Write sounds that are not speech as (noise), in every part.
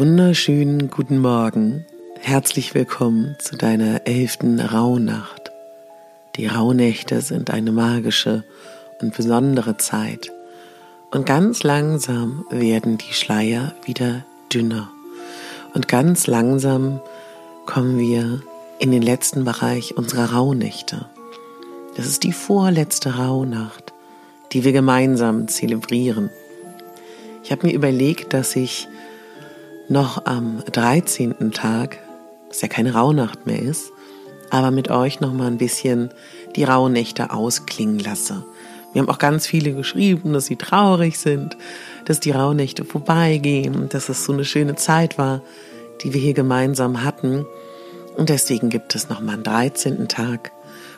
Wunderschönen guten Morgen. Herzlich willkommen zu deiner elften Rauhnacht. Die Rauhnächte sind eine magische und besondere Zeit. Und ganz langsam werden die Schleier wieder dünner. Und ganz langsam kommen wir in den letzten Bereich unserer Rauhnächte. Das ist die vorletzte Rauhnacht, die wir gemeinsam zelebrieren. Ich habe mir überlegt, dass ich noch am 13. Tag, was ja keine Rauhnacht mehr ist, aber mit euch noch mal ein bisschen die Rauhnächte ausklingen lasse. Wir haben auch ganz viele geschrieben, dass sie traurig sind, dass die Rauhnächte vorbeigehen dass es so eine schöne Zeit war, die wir hier gemeinsam hatten. Und deswegen gibt es noch mal einen 13. Tag.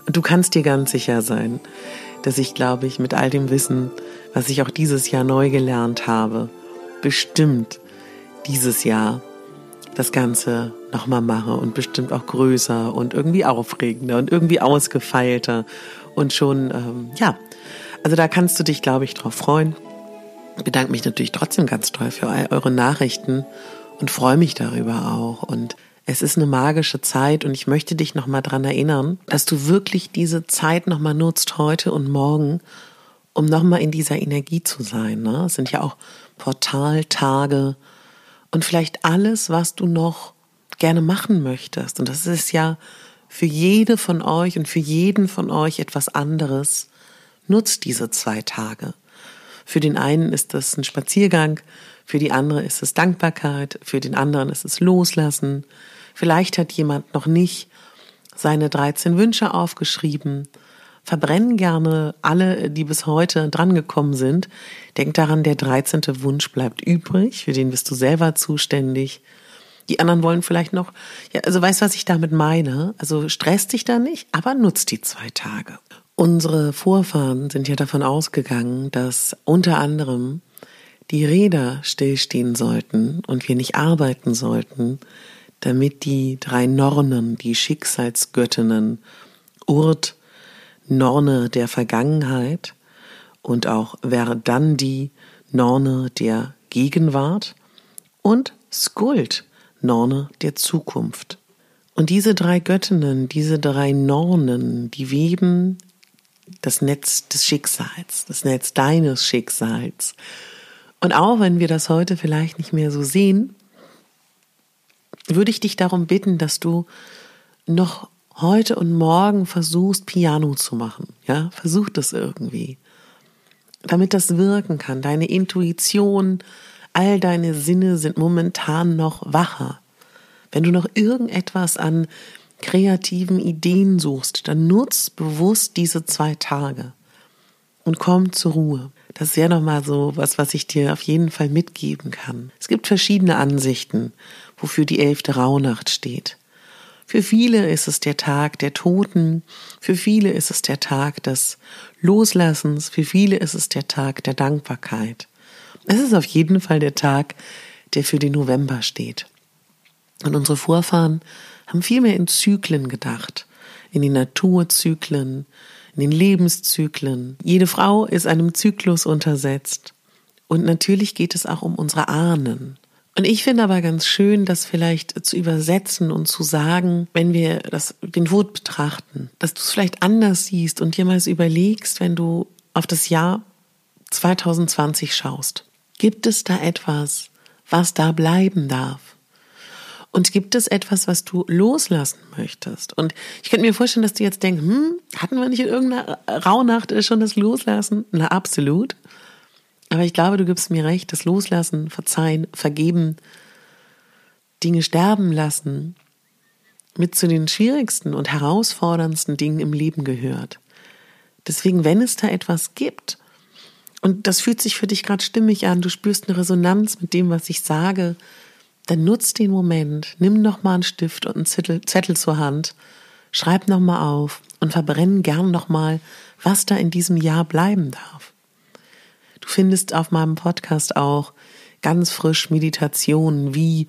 Und du kannst dir ganz sicher sein, dass ich, glaube ich, mit all dem Wissen, was ich auch dieses Jahr neu gelernt habe, bestimmt dieses Jahr das Ganze nochmal mache und bestimmt auch größer und irgendwie aufregender und irgendwie ausgefeilter und schon, ähm, ja, also da kannst du dich, glaube ich, drauf freuen. Ich bedanke mich natürlich trotzdem ganz toll für all eure Nachrichten und freue mich darüber auch. Und es ist eine magische Zeit und ich möchte dich nochmal dran erinnern, dass du wirklich diese Zeit nochmal nutzt heute und morgen, um nochmal in dieser Energie zu sein. Ne? Es sind ja auch Portaltage, und vielleicht alles, was du noch gerne machen möchtest. Und das ist ja für jede von euch und für jeden von euch etwas anderes. Nutzt diese zwei Tage. Für den einen ist das ein Spaziergang, für die andere ist es Dankbarkeit, für den anderen ist es Loslassen. Vielleicht hat jemand noch nicht seine 13 Wünsche aufgeschrieben verbrennen gerne alle, die bis heute drangekommen sind. Denk daran, der 13. Wunsch bleibt übrig, für den bist du selber zuständig. Die anderen wollen vielleicht noch, ja, also weißt, was ich damit meine? Also stress dich da nicht, aber nutz die zwei Tage. Unsere Vorfahren sind ja davon ausgegangen, dass unter anderem die Räder stillstehen sollten und wir nicht arbeiten sollten, damit die drei Nornen, die Schicksalsgöttinnen, Urt, Norne der Vergangenheit und auch Verdandi, Norne der Gegenwart und Skuld, Norne der Zukunft. Und diese drei Göttinnen, diese drei Nornen, die weben das Netz des Schicksals, das Netz deines Schicksals. Und auch wenn wir das heute vielleicht nicht mehr so sehen, würde ich dich darum bitten, dass du noch heute und morgen versuchst, Piano zu machen. Ja, versuch das irgendwie. Damit das wirken kann. Deine Intuition, all deine Sinne sind momentan noch wacher. Wenn du noch irgendetwas an kreativen Ideen suchst, dann nutz bewusst diese zwei Tage und komm zur Ruhe. Das ist ja nochmal so was, was ich dir auf jeden Fall mitgeben kann. Es gibt verschiedene Ansichten, wofür die elfte Rauhnacht steht. Für viele ist es der Tag der Toten, für viele ist es der Tag des Loslassens, für viele ist es der Tag der Dankbarkeit. Es ist auf jeden Fall der Tag, der für den November steht. Und unsere Vorfahren haben viel mehr in Zyklen gedacht, in den Naturzyklen, in den Lebenszyklen. Jede Frau ist einem Zyklus untersetzt. Und natürlich geht es auch um unsere Ahnen. Und ich finde aber ganz schön, das vielleicht zu übersetzen und zu sagen, wenn wir das, den Tod betrachten, dass du es vielleicht anders siehst und dir mal überlegst, wenn du auf das Jahr 2020 schaust. Gibt es da etwas, was da bleiben darf? Und gibt es etwas, was du loslassen möchtest? Und ich könnte mir vorstellen, dass du jetzt denkst, hm, hatten wir nicht in irgendeiner Rauhnacht schon das Loslassen? Na, absolut. Aber ich glaube, du gibst mir recht, das Loslassen, Verzeihen, Vergeben, Dinge sterben lassen, mit zu den schwierigsten und herausforderndsten Dingen im Leben gehört. Deswegen, wenn es da etwas gibt, und das fühlt sich für dich gerade stimmig an, du spürst eine Resonanz mit dem, was ich sage, dann nutz den Moment, nimm noch mal einen Stift und einen Zettel, Zettel zur Hand, schreib noch mal auf und verbrenn gern noch mal, was da in diesem Jahr bleiben darf. Du findest auf meinem Podcast auch ganz frisch Meditationen wie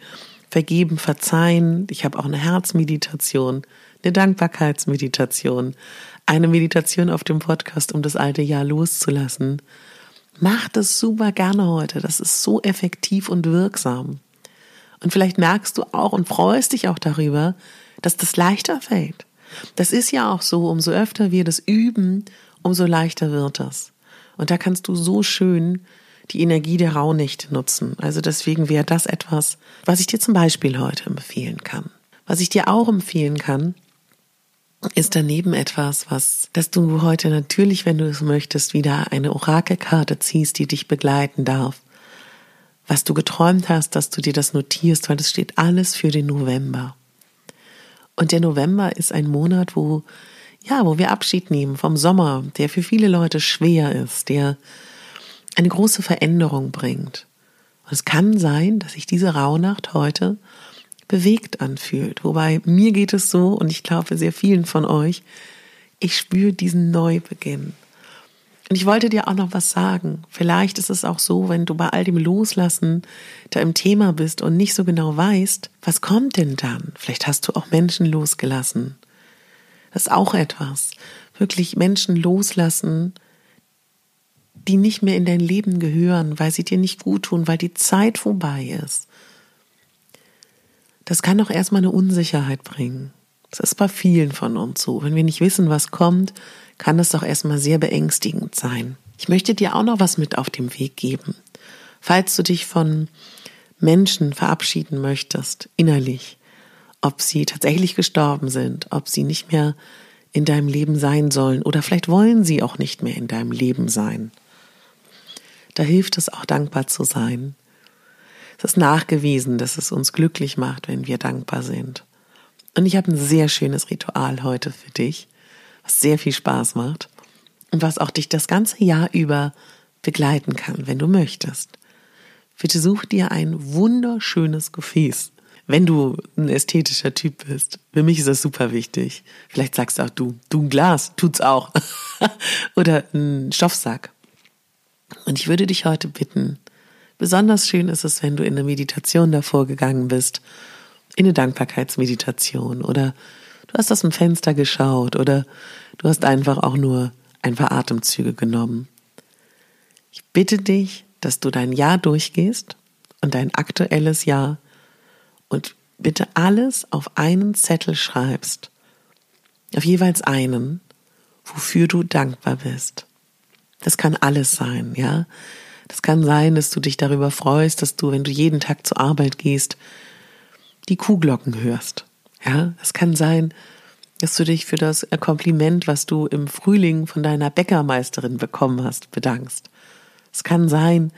Vergeben, Verzeihen. Ich habe auch eine Herzmeditation, eine Dankbarkeitsmeditation, eine Meditation auf dem Podcast, um das alte Jahr loszulassen. Mach das super gerne heute. Das ist so effektiv und wirksam. Und vielleicht merkst du auch und freust dich auch darüber, dass das leichter fällt. Das ist ja auch so, umso öfter wir das üben, umso leichter wird das. Und da kannst du so schön die Energie der Rauhnächte nutzen. Also deswegen wäre das etwas, was ich dir zum Beispiel heute empfehlen kann. Was ich dir auch empfehlen kann, ist daneben etwas, was, dass du heute natürlich, wenn du es möchtest, wieder eine Orakelkarte ziehst, die dich begleiten darf was du geträumt hast, dass du dir das notierst, weil es steht alles für den November. Und der November ist ein Monat, wo, ja, wo wir Abschied nehmen vom Sommer, der für viele Leute schwer ist, der eine große Veränderung bringt. Und es kann sein, dass sich diese Rauhnacht heute bewegt anfühlt. Wobei mir geht es so, und ich glaube sehr vielen von euch, ich spüre diesen Neubeginn. Und ich wollte dir auch noch was sagen. Vielleicht ist es auch so, wenn du bei all dem Loslassen da im Thema bist und nicht so genau weißt, was kommt denn dann? Vielleicht hast du auch Menschen losgelassen. Das ist auch etwas. Wirklich Menschen loslassen, die nicht mehr in dein Leben gehören, weil sie dir nicht gut tun, weil die Zeit vorbei ist. Das kann doch erstmal eine Unsicherheit bringen. Das ist bei vielen von uns so. Wenn wir nicht wissen, was kommt, kann es doch erstmal sehr beängstigend sein. Ich möchte dir auch noch was mit auf dem Weg geben. Falls du dich von Menschen verabschieden möchtest, innerlich, ob sie tatsächlich gestorben sind, ob sie nicht mehr in deinem Leben sein sollen oder vielleicht wollen sie auch nicht mehr in deinem Leben sein. Da hilft es auch dankbar zu sein. Es ist nachgewiesen, dass es uns glücklich macht, wenn wir dankbar sind. Und ich habe ein sehr schönes Ritual heute für dich was sehr viel Spaß macht und was auch dich das ganze Jahr über begleiten kann, wenn du möchtest. Bitte such dir ein wunderschönes Gefäß. Wenn du ein ästhetischer Typ bist, für mich ist das super wichtig. Vielleicht sagst auch du, du ein Glas, tut's auch. (laughs) Oder ein Stoffsack. Und ich würde dich heute bitten, besonders schön ist es, wenn du in eine Meditation davor gegangen bist, in eine Dankbarkeitsmeditation oder Du hast aus dem Fenster geschaut oder du hast einfach auch nur ein paar Atemzüge genommen. Ich bitte dich, dass du dein Jahr durchgehst und dein aktuelles Jahr und bitte alles auf einen Zettel schreibst. Auf jeweils einen, wofür du dankbar bist. Das kann alles sein, ja. Das kann sein, dass du dich darüber freust, dass du, wenn du jeden Tag zur Arbeit gehst, die Kuhglocken hörst. Ja, es kann sein, dass du dich für das Kompliment, was du im Frühling von deiner Bäckermeisterin bekommen hast, bedankst. Es kann sein,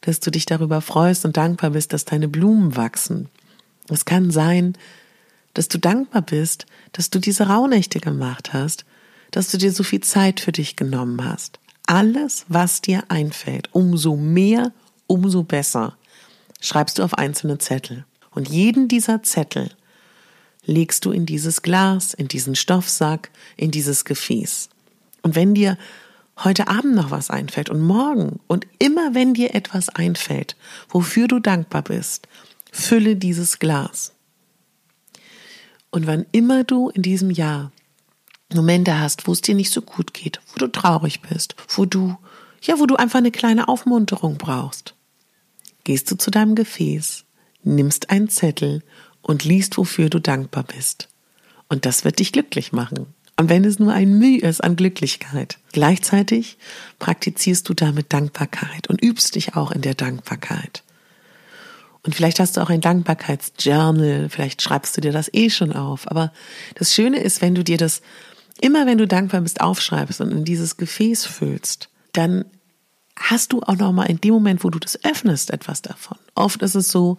dass du dich darüber freust und dankbar bist, dass deine Blumen wachsen. Es kann sein, dass du dankbar bist, dass du diese Rauhnächte gemacht hast, dass du dir so viel Zeit für dich genommen hast. Alles, was dir einfällt, umso mehr, umso besser, schreibst du auf einzelne Zettel. Und jeden dieser Zettel legst du in dieses Glas, in diesen Stoffsack, in dieses Gefäß. Und wenn dir heute Abend noch was einfällt und morgen und immer wenn dir etwas einfällt, wofür du dankbar bist, fülle dieses Glas. Und wann immer du in diesem Jahr Momente hast, wo es dir nicht so gut geht, wo du traurig bist, wo du, ja, wo du einfach eine kleine Aufmunterung brauchst, gehst du zu deinem Gefäß, nimmst einen Zettel und liest, wofür du dankbar bist. Und das wird dich glücklich machen. Und wenn es nur ein Mühe ist an Glücklichkeit. Gleichzeitig praktizierst du damit Dankbarkeit und übst dich auch in der Dankbarkeit. Und vielleicht hast du auch ein Dankbarkeitsjournal, vielleicht schreibst du dir das eh schon auf. Aber das Schöne ist, wenn du dir das immer, wenn du dankbar bist, aufschreibst und in dieses Gefäß füllst, dann hast du auch nochmal in dem Moment, wo du das öffnest, etwas davon. Oft ist es so,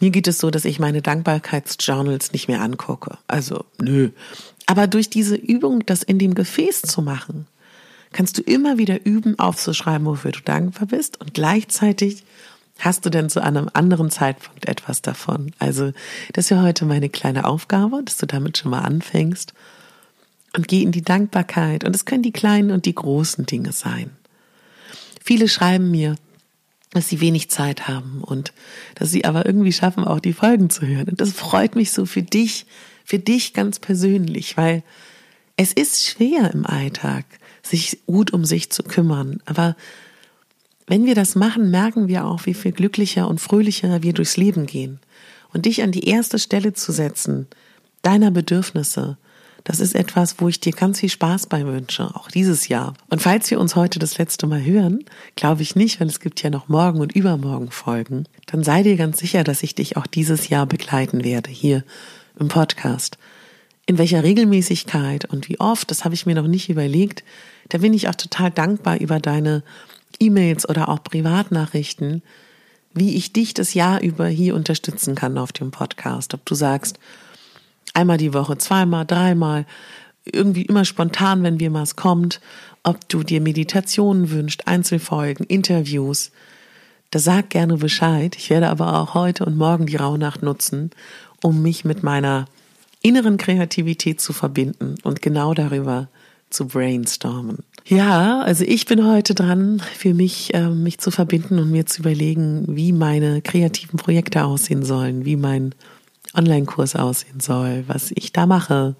mir geht es so, dass ich meine Dankbarkeitsjournals nicht mehr angucke. Also, nö. Aber durch diese Übung, das in dem Gefäß zu machen, kannst du immer wieder üben, aufzuschreiben, wofür du dankbar bist und gleichzeitig hast du denn zu einem anderen Zeitpunkt etwas davon? Also, das ist ja heute meine kleine Aufgabe, dass du damit schon mal anfängst und geh in die Dankbarkeit. Und es können die kleinen und die großen Dinge sein. Viele schreiben mir, dass sie wenig Zeit haben und dass sie aber irgendwie schaffen, auch die Folgen zu hören. Und das freut mich so für dich, für dich ganz persönlich, weil es ist schwer im Alltag, sich gut um sich zu kümmern. Aber wenn wir das machen, merken wir auch, wie viel glücklicher und fröhlicher wir durchs Leben gehen. Und dich an die erste Stelle zu setzen, deiner Bedürfnisse, das ist etwas, wo ich dir ganz viel Spaß bei wünsche, auch dieses Jahr. Und falls wir uns heute das letzte Mal hören, glaube ich nicht, weil es gibt ja noch morgen und übermorgen Folgen, dann sei dir ganz sicher, dass ich dich auch dieses Jahr begleiten werde, hier im Podcast. In welcher Regelmäßigkeit und wie oft, das habe ich mir noch nicht überlegt. Da bin ich auch total dankbar über deine E-Mails oder auch Privatnachrichten, wie ich dich das Jahr über hier unterstützen kann auf dem Podcast. Ob du sagst, einmal die Woche, zweimal, dreimal, irgendwie immer spontan, wenn mir was kommt, ob du dir Meditationen wünscht, Einzelfolgen, Interviews. Da sag gerne Bescheid. Ich werde aber auch heute und morgen die Rauhnacht nutzen, um mich mit meiner inneren Kreativität zu verbinden und genau darüber zu brainstormen. Ja, also ich bin heute dran, für mich, äh, mich zu verbinden und mir zu überlegen, wie meine kreativen Projekte aussehen sollen, wie mein Online-Kurs aussehen soll, was ich da mache,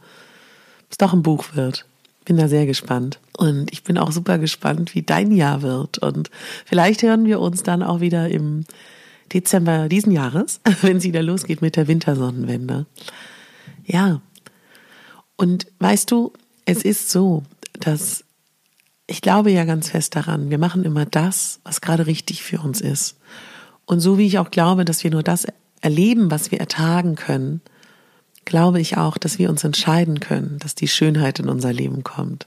es doch ein Buch wird. Bin da sehr gespannt. Und ich bin auch super gespannt, wie dein Jahr wird. Und vielleicht hören wir uns dann auch wieder im Dezember diesen Jahres, (laughs) wenn es wieder losgeht mit der Wintersonnenwende. Ja. Und weißt du, es ist so, dass ich glaube ja ganz fest daran, wir machen immer das, was gerade richtig für uns ist. Und so wie ich auch glaube, dass wir nur das erleben, was wir ertragen können, glaube ich auch, dass wir uns entscheiden können, dass die Schönheit in unser Leben kommt.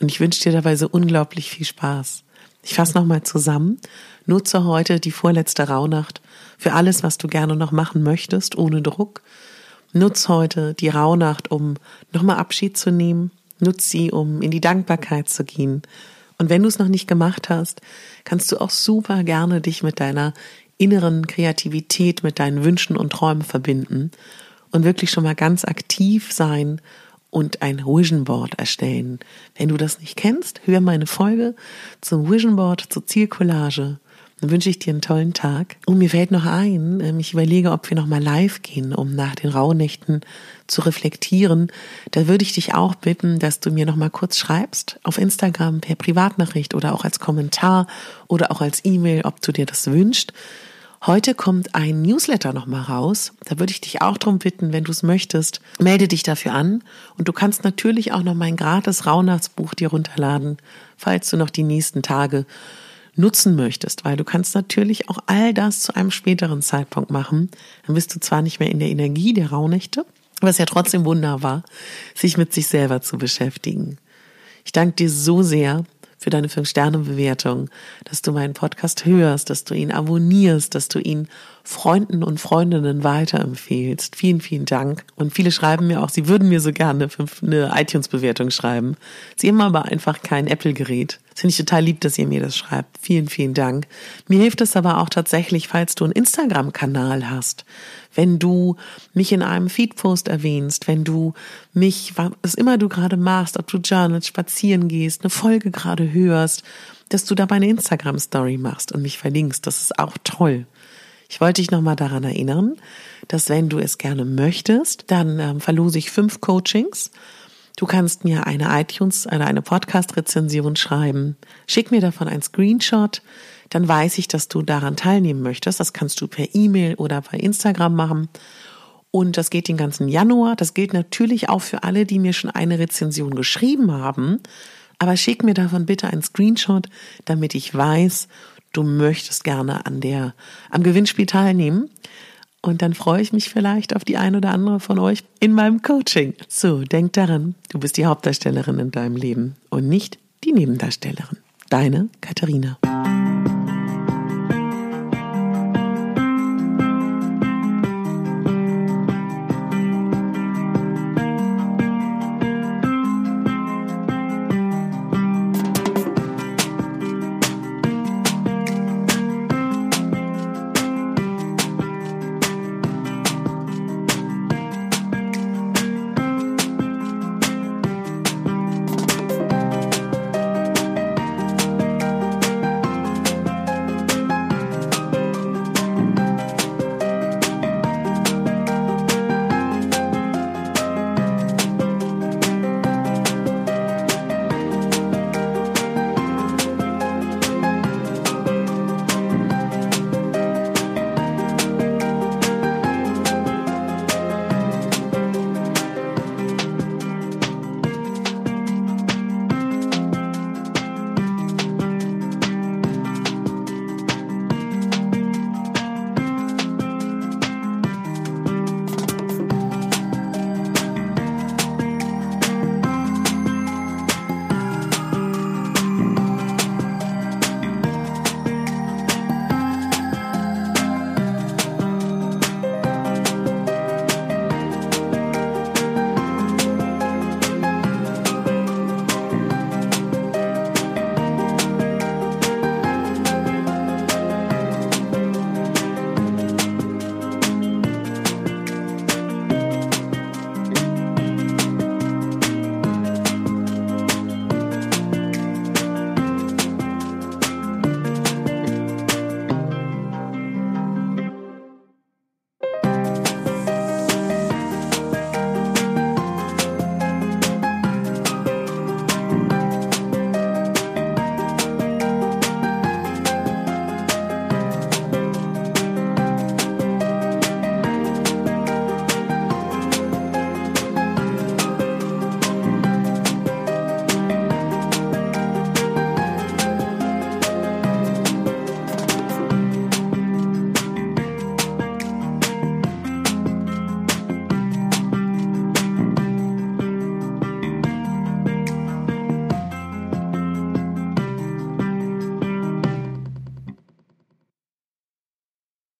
Und ich wünsche dir dabei so unglaublich viel Spaß. Ich fasse nochmal zusammen. Nutze heute die vorletzte Rauhnacht für alles, was du gerne noch machen möchtest, ohne Druck. Nutz heute die Rauhnacht, um nochmal Abschied zu nehmen. Nutz sie, um in die Dankbarkeit zu gehen. Und wenn du es noch nicht gemacht hast, kannst du auch super gerne dich mit deiner inneren Kreativität mit deinen Wünschen und Träumen verbinden und wirklich schon mal ganz aktiv sein und ein Vision Board erstellen. Wenn du das nicht kennst, hör meine Folge zum Vision Board, zur Zielcollage dann wünsche ich dir einen tollen Tag. Und mir fällt noch ein, ähm, ich überlege, ob wir noch mal live gehen, um nach den Rauhnächten zu reflektieren. Da würde ich dich auch bitten, dass du mir noch mal kurz schreibst auf Instagram per Privatnachricht oder auch als Kommentar oder auch als E-Mail, ob du dir das wünschst. Heute kommt ein Newsletter noch mal raus. Da würde ich dich auch darum bitten, wenn du es möchtest, melde dich dafür an. Und du kannst natürlich auch noch mein gratis Rauhnachtsbuch dir runterladen, falls du noch die nächsten Tage nutzen möchtest, weil du kannst natürlich auch all das zu einem späteren Zeitpunkt machen. Dann bist du zwar nicht mehr in der Energie der Rauhnächte, aber es ist ja trotzdem wunderbar, sich mit sich selber zu beschäftigen. Ich danke dir so sehr für deine 5-Sterne-Bewertung, dass du meinen Podcast hörst, dass du ihn abonnierst, dass du ihn Freunden und Freundinnen weiterempfehlst. Vielen, vielen Dank. Und viele schreiben mir auch, sie würden mir so gerne eine iTunes-Bewertung schreiben. Sie haben aber einfach kein Apple-Gerät. Das finde ich total lieb, dass ihr mir das schreibt. Vielen, vielen Dank. Mir hilft es aber auch tatsächlich, falls du einen Instagram-Kanal hast. Wenn du mich in einem Feedpost erwähnst, wenn du mich, was immer du gerade machst, ob du journalst, spazieren gehst, eine Folge gerade hörst, dass du dabei eine Instagram-Story machst und mich verlinkst. Das ist auch toll. Ich wollte dich nochmal daran erinnern, dass wenn du es gerne möchtest, dann ähm, verlose ich fünf Coachings. Du kannst mir eine iTunes oder eine Podcast-Rezension schreiben. Schick mir davon einen Screenshot. Dann weiß ich, dass du daran teilnehmen möchtest. Das kannst du per E-Mail oder bei Instagram machen. Und das geht den ganzen Januar. Das gilt natürlich auch für alle, die mir schon eine Rezension geschrieben haben. Aber schick mir davon bitte einen Screenshot, damit ich weiß, du möchtest gerne an der, am Gewinnspiel teilnehmen. Und dann freue ich mich vielleicht auf die ein oder andere von euch in meinem Coaching. So, denk daran, du bist die Hauptdarstellerin in deinem Leben und nicht die Nebendarstellerin. Deine Katharina.